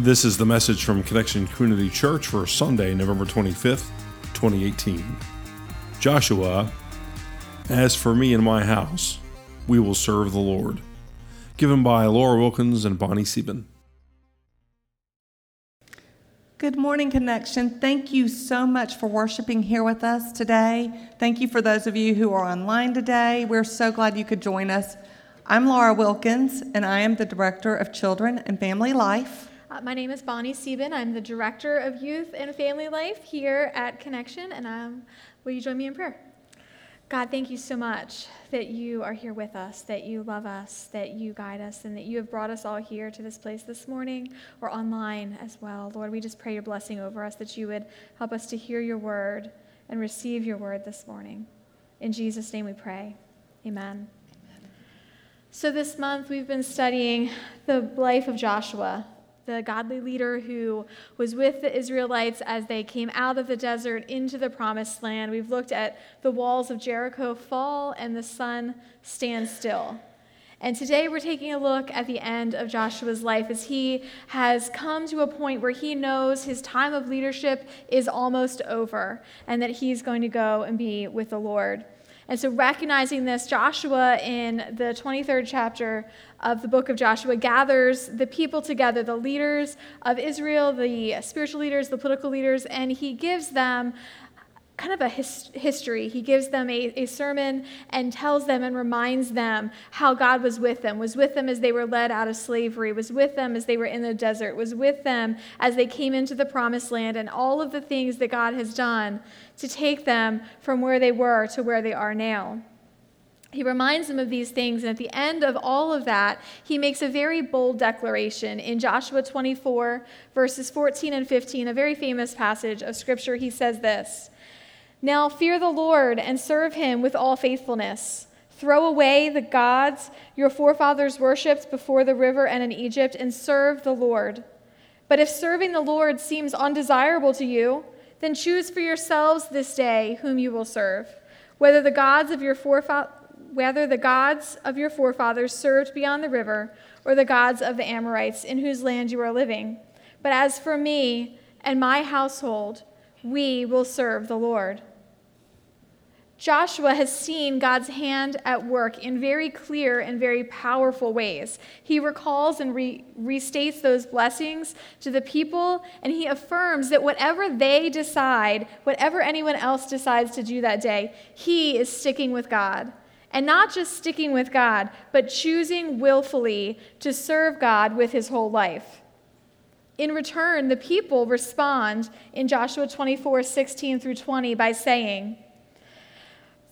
This is the message from Connection Community Church for Sunday, November 25th, 2018. Joshua, as for me and my house, we will serve the Lord. Given by Laura Wilkins and Bonnie Sieben. Good morning, Connection. Thank you so much for worshiping here with us today. Thank you for those of you who are online today. We're so glad you could join us. I'm Laura Wilkins, and I am the Director of Children and Family Life. Uh, my name is Bonnie Sieben. I'm the Director of Youth and Family Life here at Connection, and um, will you join me in prayer? God, thank you so much that you are here with us, that you love us, that you guide us, and that you have brought us all here to this place this morning or online as well. Lord, we just pray your blessing over us, that you would help us to hear your word and receive your word this morning. In Jesus' name we pray. Amen. Amen. So, this month we've been studying the life of Joshua, the godly leader who was with the Israelites as they came out of the desert into the promised land. We've looked at the walls of Jericho fall and the sun stand still. And today we're taking a look at the end of Joshua's life as he has come to a point where he knows his time of leadership is almost over and that he's going to go and be with the Lord. And so, recognizing this, Joshua in the 23rd chapter of the book of Joshua gathers the people together, the leaders of Israel, the spiritual leaders, the political leaders, and he gives them kind of a his, history. He gives them a, a sermon and tells them and reminds them how God was with them, was with them as they were led out of slavery, was with them as they were in the desert, was with them as they came into the promised land, and all of the things that God has done to take them from where they were to where they are now. He reminds them of these things, and at the end of all of that, he makes a very bold declaration. In Joshua 24, verses 14 and 15, a very famous passage of scripture, he says this Now fear the Lord and serve him with all faithfulness. Throw away the gods your forefathers worshipped before the river and in Egypt, and serve the Lord. But if serving the Lord seems undesirable to you, then choose for yourselves this day whom you will serve, whether the gods of your forefathers whether the gods of your forefathers served beyond the river or the gods of the Amorites in whose land you are living. But as for me and my household, we will serve the Lord. Joshua has seen God's hand at work in very clear and very powerful ways. He recalls and re- restates those blessings to the people, and he affirms that whatever they decide, whatever anyone else decides to do that day, he is sticking with God. And not just sticking with God, but choosing willfully to serve God with his whole life. In return, the people respond in Joshua 24 16 through 20 by saying,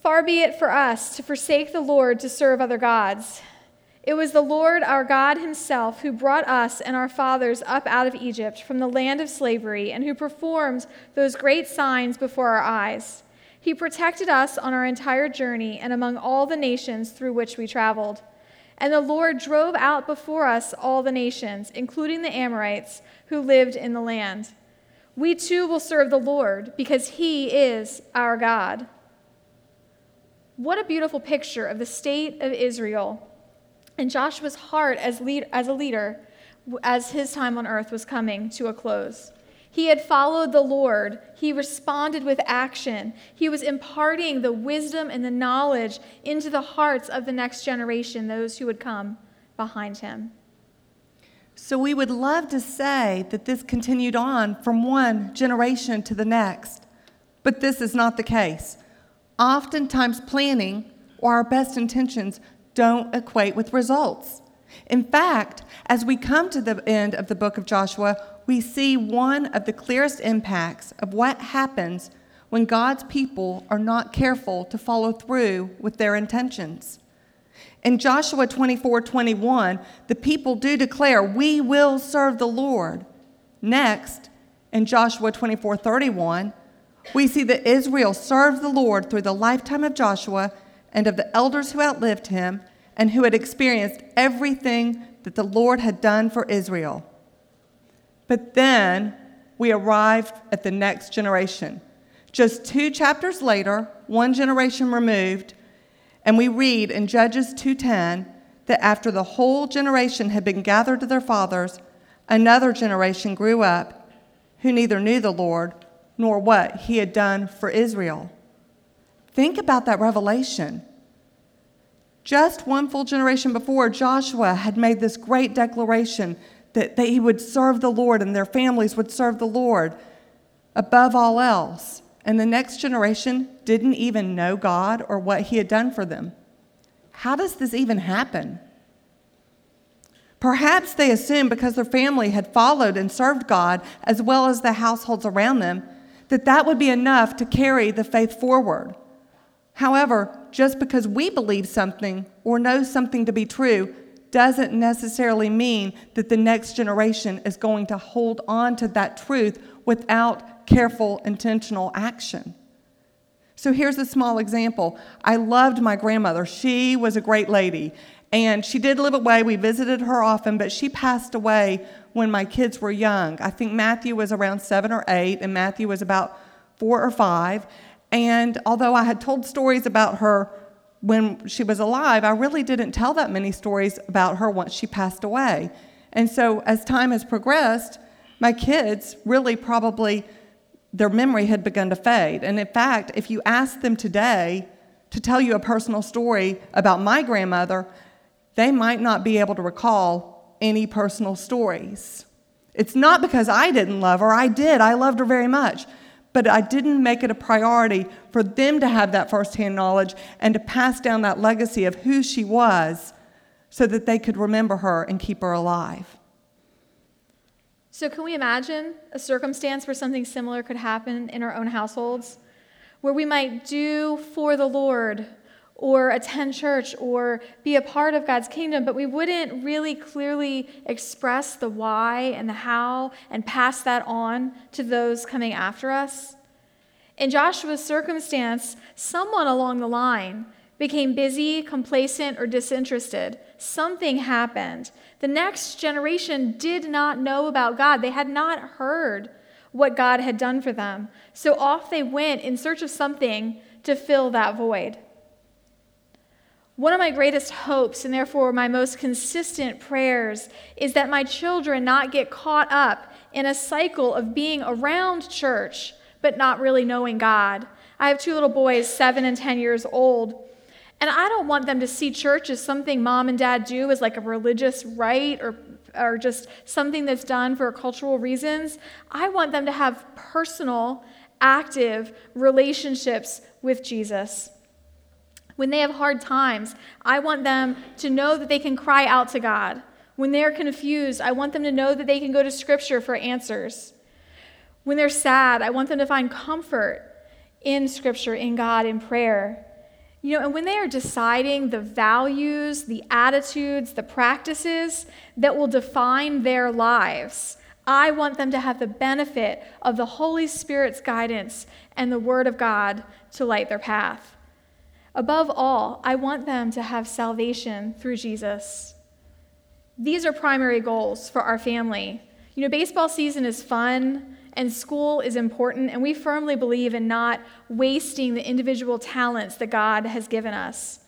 Far be it for us to forsake the Lord to serve other gods. It was the Lord our God Himself who brought us and our fathers up out of Egypt from the land of slavery and who performed those great signs before our eyes. He protected us on our entire journey and among all the nations through which we traveled. And the Lord drove out before us all the nations, including the Amorites who lived in the land. We too will serve the Lord because he is our God. What a beautiful picture of the state of Israel and Joshua's heart as, lead, as a leader as his time on earth was coming to a close. He had followed the Lord. He responded with action. He was imparting the wisdom and the knowledge into the hearts of the next generation, those who would come behind him. So we would love to say that this continued on from one generation to the next, but this is not the case. Oftentimes, planning or our best intentions don't equate with results. In fact, as we come to the end of the book of Joshua, we see one of the clearest impacts of what happens when God's people are not careful to follow through with their intentions. In Joshua 24 21, the people do declare, We will serve the Lord. Next, in Joshua 24 31, we see that Israel served the Lord through the lifetime of Joshua and of the elders who outlived him and who had experienced everything that the Lord had done for Israel. But then we arrived at the next generation. Just two chapters later, one generation removed, and we read in Judges 2:10 that after the whole generation had been gathered to their fathers, another generation grew up who neither knew the Lord nor what he had done for Israel. Think about that revelation. Just one full generation before, Joshua had made this great declaration that, that he would serve the Lord and their families would serve the Lord above all else. And the next generation didn't even know God or what he had done for them. How does this even happen? Perhaps they assumed because their family had followed and served God as well as the households around them that that would be enough to carry the faith forward. However, just because we believe something or know something to be true doesn't necessarily mean that the next generation is going to hold on to that truth without careful, intentional action. So here's a small example. I loved my grandmother. She was a great lady, and she did live away. We visited her often, but she passed away when my kids were young. I think Matthew was around seven or eight, and Matthew was about four or five. And although I had told stories about her when she was alive, I really didn't tell that many stories about her once she passed away. And so as time has progressed, my kids really probably their memory had begun to fade. And in fact, if you ask them today to tell you a personal story about my grandmother, they might not be able to recall any personal stories. It's not because I didn't love her, I did. I loved her very much. But I didn't make it a priority for them to have that firsthand knowledge and to pass down that legacy of who she was so that they could remember her and keep her alive. So, can we imagine a circumstance where something similar could happen in our own households? Where we might do for the Lord or attend church or be a part of God's kingdom, but we wouldn't really clearly express the why and the how and pass that on to those coming after us. In Joshua's circumstance, someone along the line became busy, complacent, or disinterested. Something happened. The next generation did not know about God, they had not heard what God had done for them. So off they went in search of something to fill that void. One of my greatest hopes, and therefore my most consistent prayers, is that my children not get caught up in a cycle of being around church but not really knowing God. I have two little boys, seven and 10 years old. And I don't want them to see church as something mom and dad do as like a religious rite or, or just something that's done for cultural reasons. I want them to have personal, active relationships with Jesus. When they have hard times, I want them to know that they can cry out to God. When they're confused, I want them to know that they can go to Scripture for answers. When they're sad, I want them to find comfort in Scripture, in God, in prayer. You know, and when they are deciding the values, the attitudes, the practices that will define their lives, I want them to have the benefit of the Holy Spirit's guidance and the Word of God to light their path. Above all, I want them to have salvation through Jesus. These are primary goals for our family. You know, baseball season is fun and school is important, and we firmly believe in not wasting the individual talents that God has given us.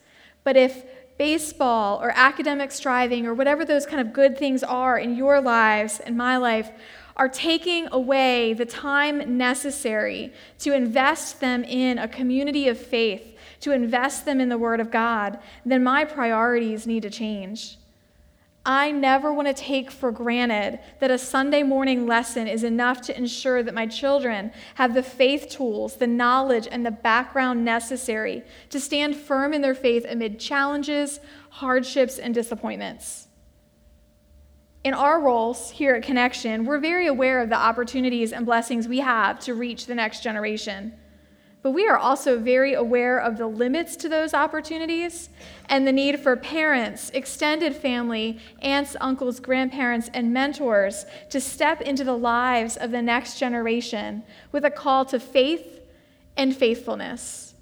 But if baseball or academic striving or whatever those kind of good things are in your lives and my life are taking away the time necessary to invest them in a community of faith, to invest them in the Word of God, then my priorities need to change. I never want to take for granted that a Sunday morning lesson is enough to ensure that my children have the faith tools, the knowledge, and the background necessary to stand firm in their faith amid challenges, hardships, and disappointments. In our roles here at Connection, we're very aware of the opportunities and blessings we have to reach the next generation. But we are also very aware of the limits to those opportunities and the need for parents, extended family, aunts, uncles, grandparents, and mentors to step into the lives of the next generation with a call to faith and faithfulness.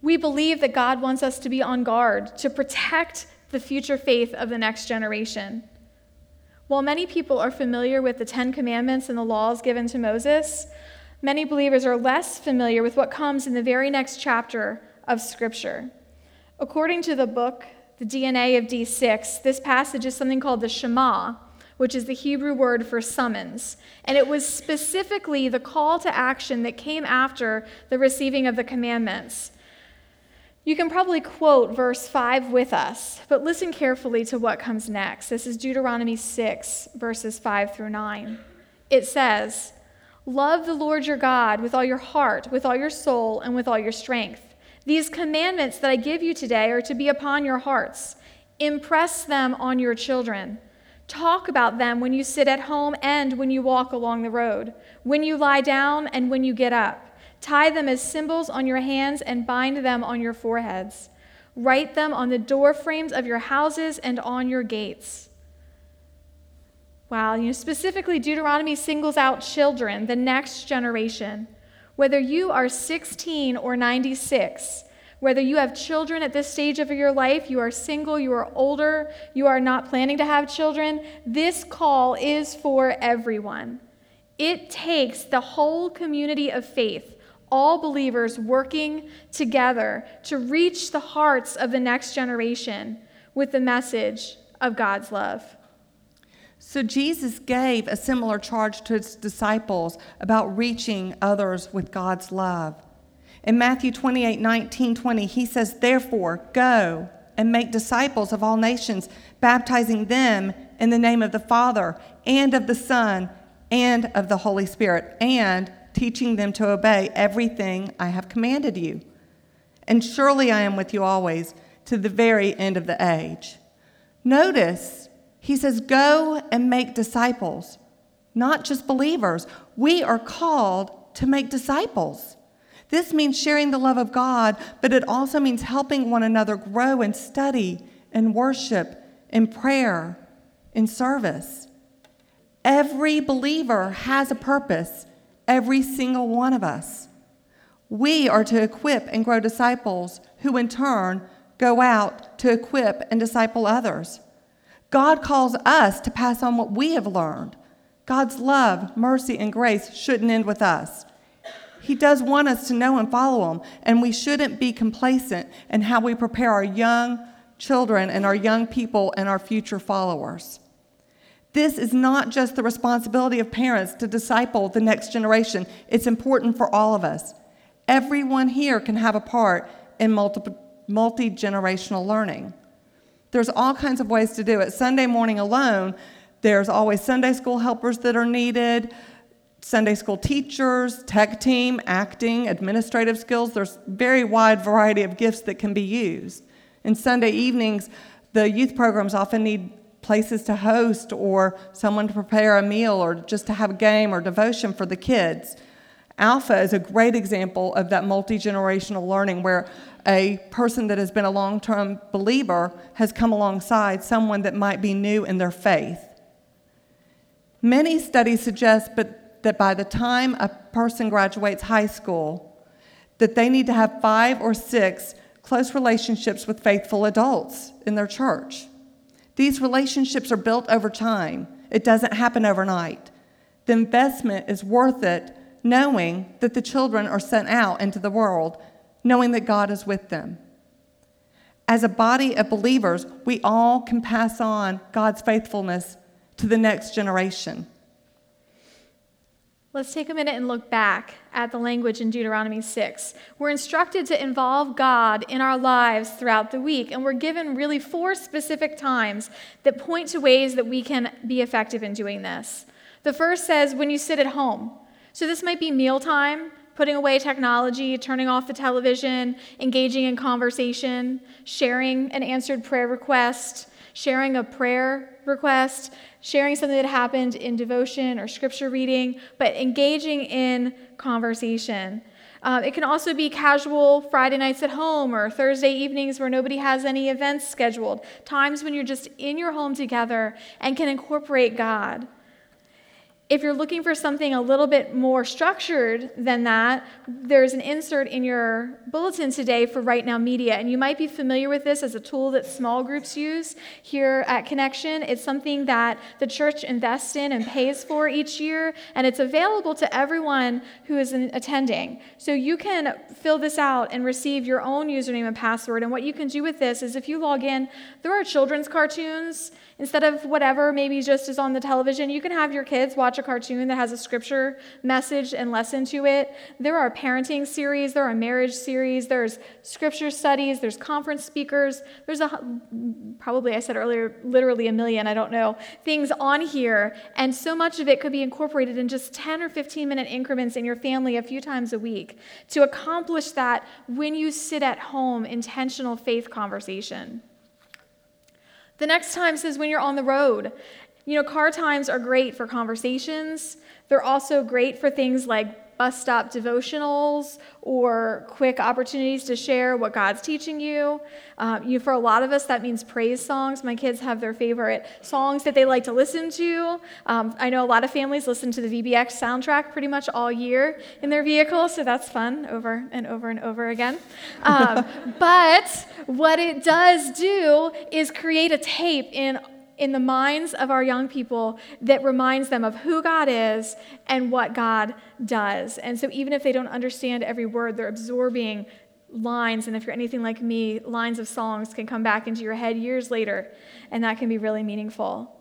We believe that God wants us to be on guard to protect the future faith of the next generation. While many people are familiar with the Ten Commandments and the laws given to Moses, many believers are less familiar with what comes in the very next chapter of Scripture. According to the book, The DNA of D6, this passage is something called the Shema, which is the Hebrew word for summons. And it was specifically the call to action that came after the receiving of the commandments. You can probably quote verse 5 with us, but listen carefully to what comes next. This is Deuteronomy 6, verses 5 through 9. It says, Love the Lord your God with all your heart, with all your soul, and with all your strength. These commandments that I give you today are to be upon your hearts. Impress them on your children. Talk about them when you sit at home and when you walk along the road, when you lie down and when you get up. Tie them as symbols on your hands and bind them on your foreheads. Write them on the door frames of your houses and on your gates. Wow, you know, specifically, Deuteronomy singles out children, the next generation. Whether you are 16 or 96, whether you have children at this stage of your life, you are single, you are older, you are not planning to have children, this call is for everyone. It takes the whole community of faith all believers working together to reach the hearts of the next generation with the message of God's love. So, Jesus gave a similar charge to his disciples about reaching others with God's love. In Matthew 28 19, 20, he says, Therefore, go and make disciples of all nations, baptizing them in the name of the Father and of the Son and of the Holy Spirit, and teaching them to obey everything I have commanded you. And surely I am with you always to the very end of the age. Notice, he says, Go and make disciples, not just believers. We are called to make disciples. This means sharing the love of God, but it also means helping one another grow in study, in worship, in prayer, in service. Every believer has a purpose every single one of us. We are to equip and grow disciples who, in turn, go out to equip and disciple others. God calls us to pass on what we have learned. God's love, mercy, and grace shouldn't end with us. He does want us to know and follow Him, and we shouldn't be complacent in how we prepare our young children and our young people and our future followers. This is not just the responsibility of parents to disciple the next generation, it's important for all of us. Everyone here can have a part in multi generational learning. There's all kinds of ways to do it. Sunday morning alone, there's always Sunday school helpers that are needed, Sunday school teachers, tech team, acting, administrative skills. There's very wide variety of gifts that can be used. In Sunday evenings, the youth programs often need places to host or someone to prepare a meal or just to have a game or devotion for the kids. Alpha is a great example of that multi generational learning where a person that has been a long term believer has come alongside someone that might be new in their faith. Many studies suggest but, that by the time a person graduates high school, that they need to have five or six close relationships with faithful adults in their church. These relationships are built over time, it doesn't happen overnight. The investment is worth it knowing that the children are sent out into the world, knowing that God is with them. As a body of believers, we all can pass on God's faithfulness to the next generation. Let's take a minute and look back at the language in Deuteronomy 6. We're instructed to involve God in our lives throughout the week, and we're given really four specific times that point to ways that we can be effective in doing this. The first says when you sit at home. So this might be mealtime, putting away technology, turning off the television, engaging in conversation, sharing an answered prayer request, sharing a prayer request, sharing something that happened in devotion or scripture reading, but engaging in conversation. Uh, it can also be casual Friday nights at home or Thursday evenings where nobody has any events scheduled, times when you're just in your home together and can incorporate God. If you're looking for something a little bit more structured than that, there's an insert in your bulletin today for Right Now Media, and you might be familiar with this as a tool that small groups use here at Connection. It's something that the church invests in and pays for each year, and it's available to everyone who is attending. So you can fill this out and receive your own username and password. And what you can do with this is if you log in, there are children's cartoons Instead of whatever maybe just is on the television, you can have your kids watch a cartoon that has a scripture message and lesson to it. There are parenting series, there are marriage series, there's scripture studies, there's conference speakers. There's a probably I said earlier literally a million, I don't know, things on here, and so much of it could be incorporated in just 10 or 15 minute increments in your family a few times a week to accomplish that when you sit at home intentional faith conversation. The next time says when you're on the road. You know, car times are great for conversations. They're also great for things like bus stop devotionals or quick opportunities to share what God's teaching you. Um, you. For a lot of us, that means praise songs. My kids have their favorite songs that they like to listen to. Um, I know a lot of families listen to the VBS soundtrack pretty much all year in their vehicle, so that's fun over and over and over again. Um, but what it does do is create a tape in in the minds of our young people that reminds them of who God is and what God does. And so even if they don't understand every word, they're absorbing lines. And if you're anything like me, lines of songs can come back into your head years later, and that can be really meaningful.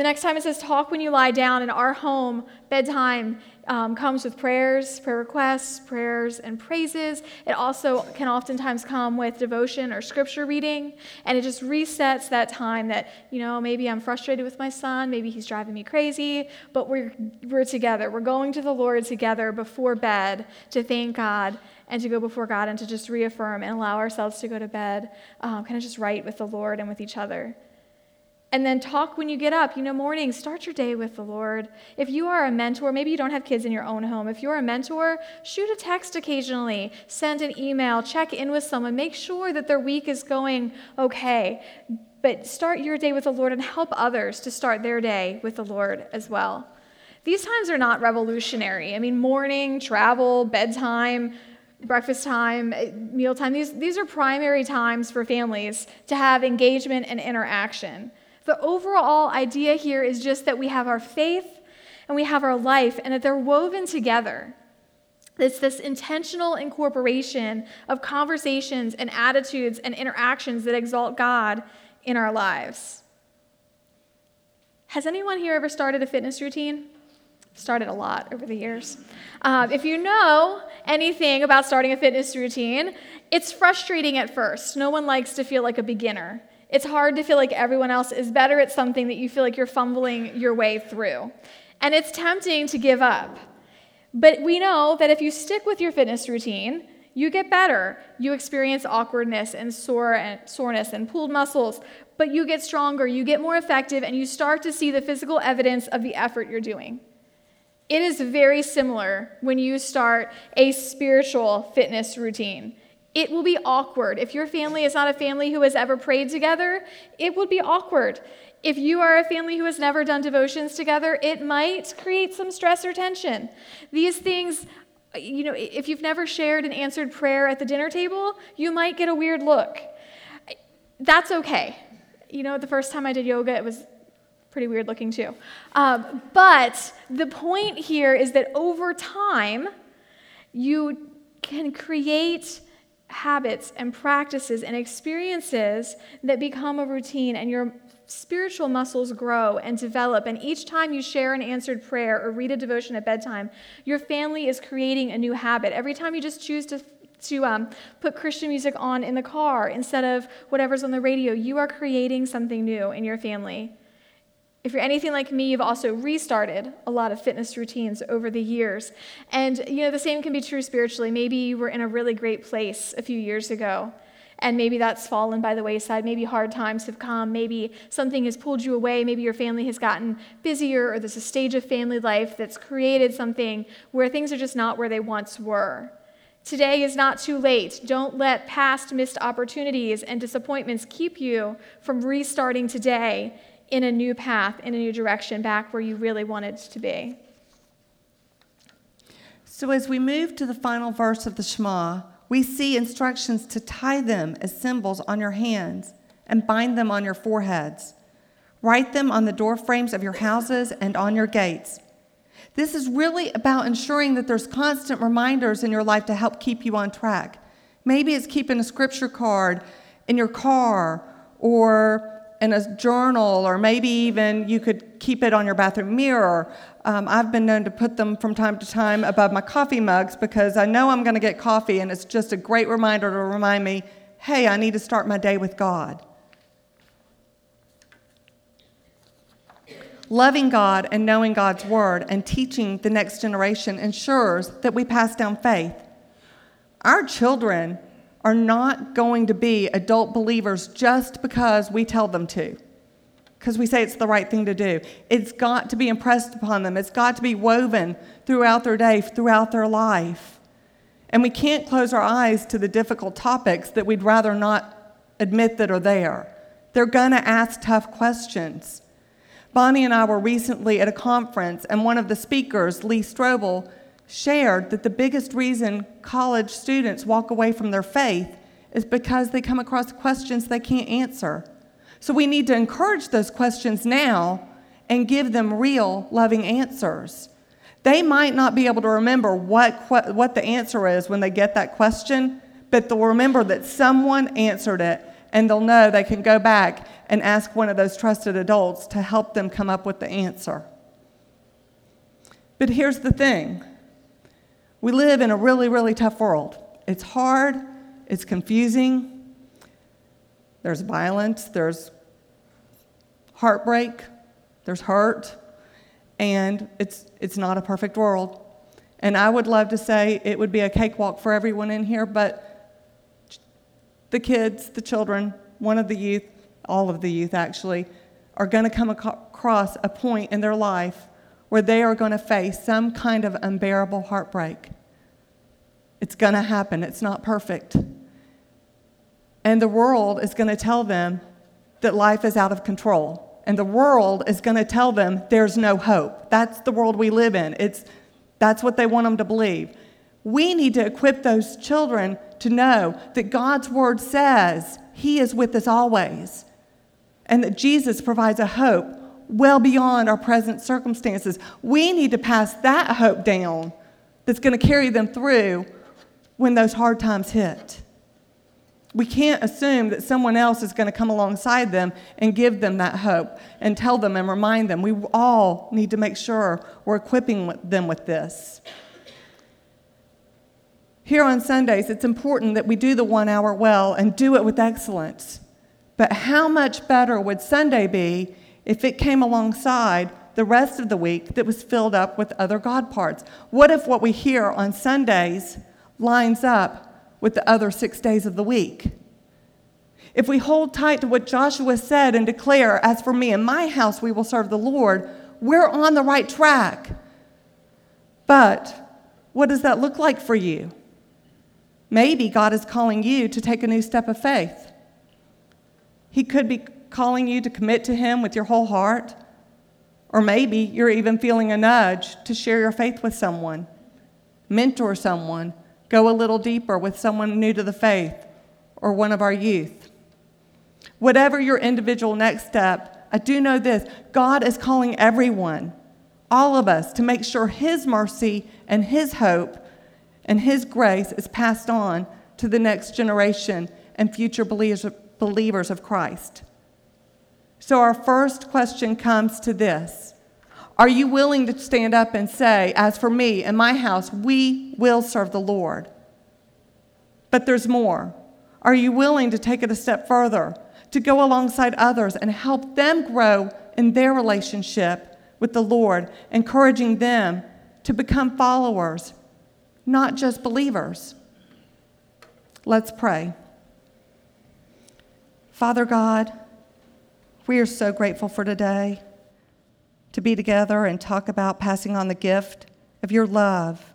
The next time it says, talk when you lie down. In our home, bedtime um, comes with prayers, prayer requests, prayers, and praises. It also can oftentimes come with devotion or scripture reading. And it just resets that time that, you know, maybe I'm frustrated with my son, maybe he's driving me crazy, but we're, we're together. We're going to the Lord together before bed to thank God and to go before God and to just reaffirm and allow ourselves to go to bed, um, kind of just right with the Lord and with each other. And then talk when you get up. You know, morning, start your day with the Lord. If you are a mentor, maybe you don't have kids in your own home. If you're a mentor, shoot a text occasionally, send an email, check in with someone, make sure that their week is going okay. But start your day with the Lord and help others to start their day with the Lord as well. These times are not revolutionary. I mean, morning, travel, bedtime, breakfast time, eh, mealtime, these, these are primary times for families to have engagement and interaction. The overall idea here is just that we have our faith and we have our life, and that they're woven together. It's this intentional incorporation of conversations and attitudes and interactions that exalt God in our lives. Has anyone here ever started a fitness routine? Started a lot over the years. Um, if you know anything about starting a fitness routine, it's frustrating at first. No one likes to feel like a beginner. It's hard to feel like everyone else is better at something that you feel like you're fumbling your way through. And it's tempting to give up. But we know that if you stick with your fitness routine, you get better. You experience awkwardness and, sore and soreness and pulled muscles, but you get stronger, you get more effective, and you start to see the physical evidence of the effort you're doing. It is very similar when you start a spiritual fitness routine. It will be awkward. If your family is not a family who has ever prayed together, it would be awkward. If you are a family who has never done devotions together, it might create some stress or tension. These things, you know, if you've never shared an answered prayer at the dinner table, you might get a weird look. That's okay. You know, the first time I did yoga, it was pretty weird looking too. Um, but the point here is that over time, you can create habits and practices and experiences that become a routine and your spiritual muscles grow and develop. And each time you share an answered prayer or read a devotion at bedtime, your family is creating a new habit. Every time you just choose to to um, put Christian music on in the car instead of whatever's on the radio, you are creating something new in your family. If you're anything like me, you've also restarted a lot of fitness routines over the years. And you know, the same can be true spiritually. Maybe you were in a really great place a few years ago, and maybe that's fallen by the wayside. Maybe hard times have come. Maybe something has pulled you away. Maybe your family has gotten busier, or there's a stage of family life that's created something where things are just not where they once were. Today is not too late. Don't let past missed opportunities and disappointments keep you from restarting today in a new path, in a new direction, back where you really wanted to be. So, as we move to the final verse of the Shema, we see instructions to tie them as symbols on your hands and bind them on your foreheads. Write them on the door frames of your houses and on your gates. This is really about ensuring that there's constant reminders in your life to help keep you on track. Maybe it's keeping a scripture card in your car or in a journal, or maybe even you could keep it on your bathroom mirror. Um, I've been known to put them from time to time above my coffee mugs because I know I'm going to get coffee, and it's just a great reminder to remind me hey, I need to start my day with God. Loving God and knowing God's word and teaching the next generation ensures that we pass down faith. Our children are not going to be adult believers just because we tell them to, because we say it's the right thing to do. It's got to be impressed upon them, it's got to be woven throughout their day, throughout their life. And we can't close our eyes to the difficult topics that we'd rather not admit that are there. They're going to ask tough questions. Bonnie and I were recently at a conference, and one of the speakers, Lee Strobel, shared that the biggest reason college students walk away from their faith is because they come across questions they can't answer. So we need to encourage those questions now and give them real, loving answers. They might not be able to remember what, what the answer is when they get that question, but they'll remember that someone answered it and they'll know they can go back and ask one of those trusted adults to help them come up with the answer. But here's the thing we live in a really, really tough world. It's hard, it's confusing, there's violence, there's heartbreak, there's hurt, and it's, it's not a perfect world. And I would love to say it would be a cakewalk for everyone in here, but the kids, the children, one of the youth, all of the youth actually, are going to come across a point in their life where they are going to face some kind of unbearable heartbreak. It's going to happen, it's not perfect. And the world is going to tell them that life is out of control. And the world is going to tell them there's no hope. That's the world we live in. It's, that's what they want them to believe. We need to equip those children to know that God's word says He is with us always and that Jesus provides a hope well beyond our present circumstances. We need to pass that hope down that's going to carry them through when those hard times hit. We can't assume that someone else is going to come alongside them and give them that hope and tell them and remind them. We all need to make sure we're equipping them with this. Here on Sundays, it's important that we do the one hour well and do it with excellence. But how much better would Sunday be if it came alongside the rest of the week that was filled up with other God parts? What if what we hear on Sundays lines up with the other six days of the week? If we hold tight to what Joshua said and declare, As for me and my house, we will serve the Lord, we're on the right track. But what does that look like for you? Maybe God is calling you to take a new step of faith. He could be calling you to commit to Him with your whole heart. Or maybe you're even feeling a nudge to share your faith with someone, mentor someone, go a little deeper with someone new to the faith, or one of our youth. Whatever your individual next step, I do know this God is calling everyone, all of us, to make sure His mercy and His hope and His grace is passed on to the next generation and future believers of Christ. So, our first question comes to this Are you willing to stand up and say, As for me and my house, we will serve the Lord? But there's more. Are you willing to take it a step further, to go alongside others and help them grow in their relationship with the Lord, encouraging them to become followers, not just believers? Let's pray. Father God, we are so grateful for today to be together and talk about passing on the gift of your love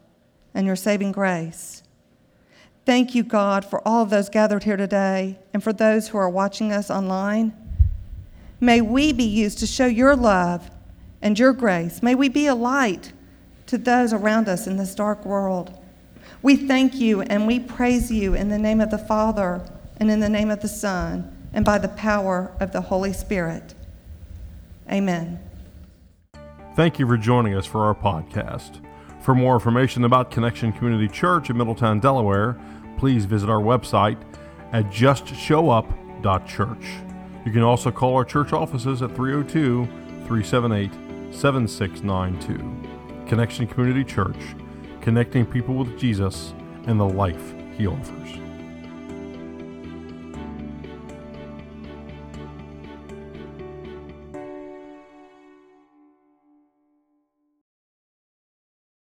and your saving grace. Thank you, God, for all of those gathered here today and for those who are watching us online. May we be used to show your love and your grace. May we be a light to those around us in this dark world. We thank you and we praise you in the name of the Father and in the name of the Son and by the power of the Holy Spirit. Amen. Thank you for joining us for our podcast. For more information about Connection Community Church in Middletown, Delaware, please visit our website at justshowup.church. You can also call our church offices at 302 378 7692. Connection Community Church, connecting people with Jesus and the life he offers.